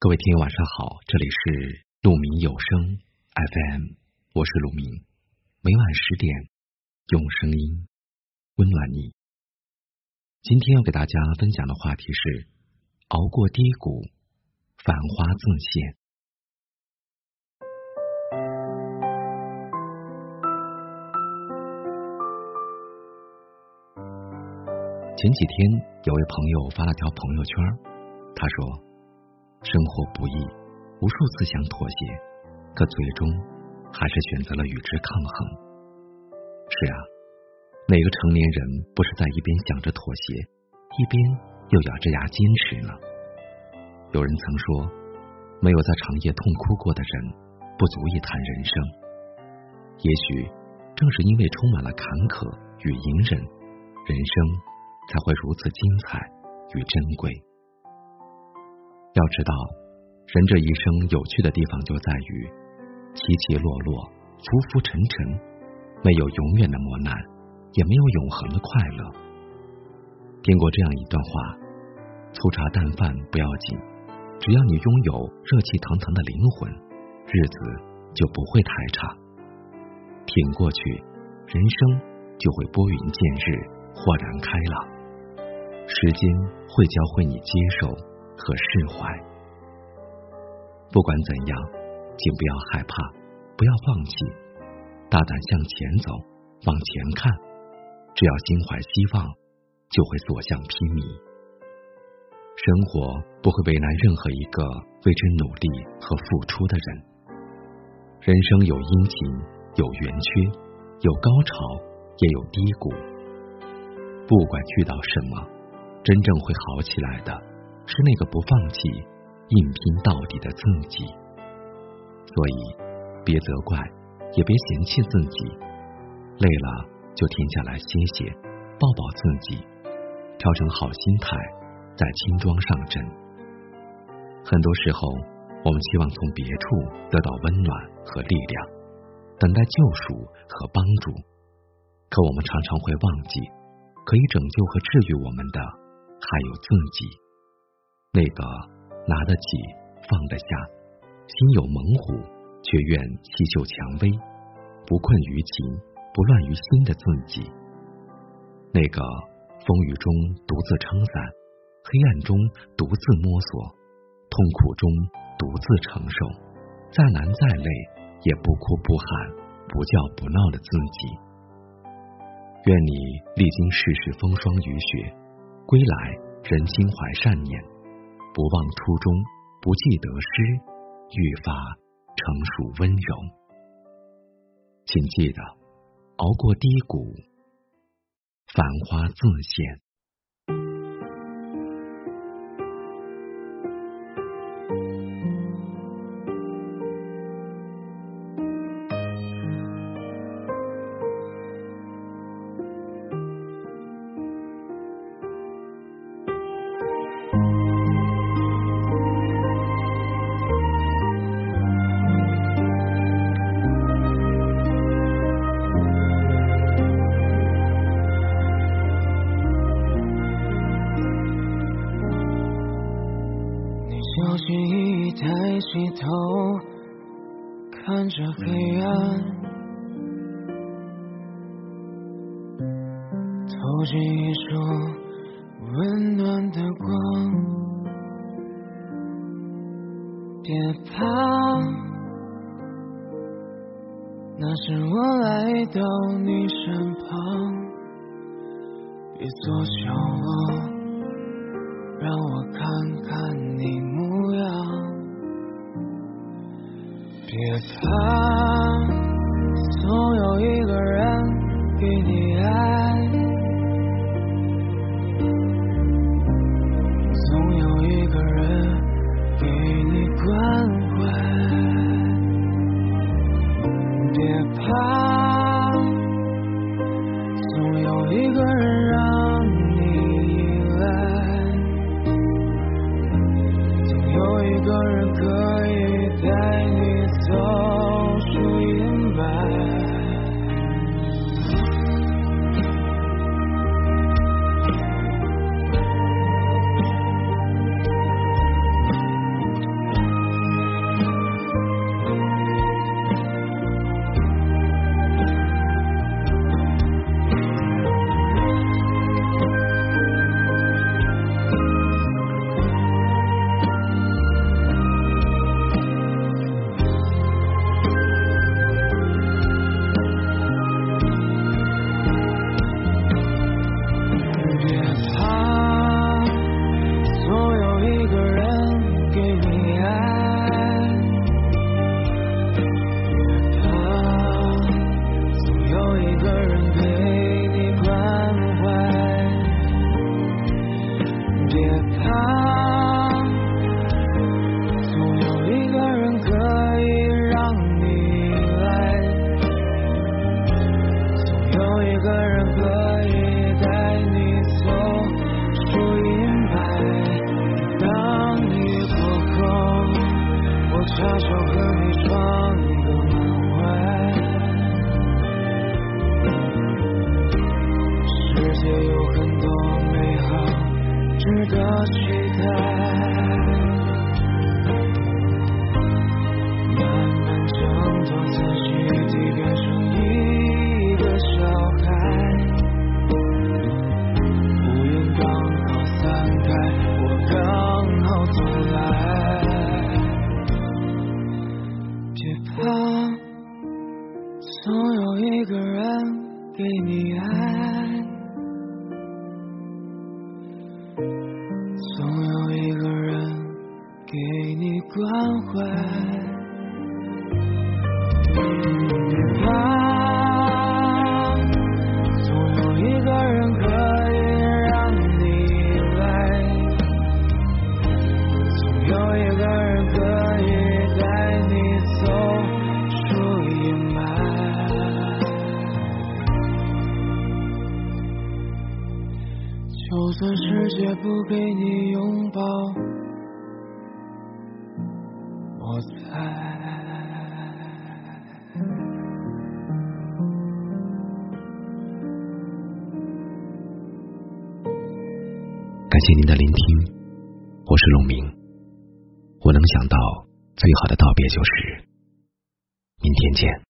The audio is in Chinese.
各位听友晚上好，这里是鹿鸣有声 FM，我是鹿鸣，每晚十点用声音温暖你。今天要给大家分享的话题是：熬过低谷，繁花自现。前几天有位朋友发了条朋友圈，他说。生活不易，无数次想妥协，可最终还是选择了与之抗衡。是啊，哪个成年人不是在一边想着妥协，一边又咬着牙坚持呢？有人曾说，没有在长夜痛哭过的人，不足以谈人生。也许正是因为充满了坎坷与隐忍，人生才会如此精彩与珍贵。要知道，人这一生有趣的地方就在于起起落落、浮浮沉沉，没有永远的磨难，也没有永恒的快乐。听过这样一段话：粗茶淡饭不要紧，只要你拥有热气腾腾的灵魂，日子就不会太差。挺过去，人生就会拨云见日，豁然开朗。时间会教会你接受。和释怀，不管怎样，请不要害怕，不要放弃，大胆向前走，往前看。只要心怀希望，就会所向披靡。生活不会为难任何一个为之努力和付出的人。人生有阴晴，有圆缺，有高潮，也有低谷。不管遇到什么，真正会好起来的。是那个不放弃、硬拼到底的自己，所以别责怪，也别嫌弃自己。累了就停下来歇歇，抱抱自己，调整好心态，再轻装上阵。很多时候，我们期望从别处得到温暖和力量，等待救赎和帮助，可我们常常会忘记，可以拯救和治愈我们的还有自己。那个拿得起放得下，心有猛虎却愿细嗅蔷薇，不困于情不乱于心的自己；那个风雨中独自撑伞，黑暗中独自摸索，痛苦中独自承受，再难再累也不哭不喊不叫不闹的自己。愿你历经世事风霜雨雪，归来仍心怀善念。不忘初衷，不计得失，愈发成熟温柔。请记得，熬过低谷，繁花自现。看着黑暗，投进一束温暖的光。别怕，那是我来到你身旁。别做小我，让我看看你模样。别怕，总有一个人给你值得期待。总有一个人给你关怀。就算世界不给你拥抱，我在。感谢您的聆听，我是陆明。我能想到最好的道别就是明天见，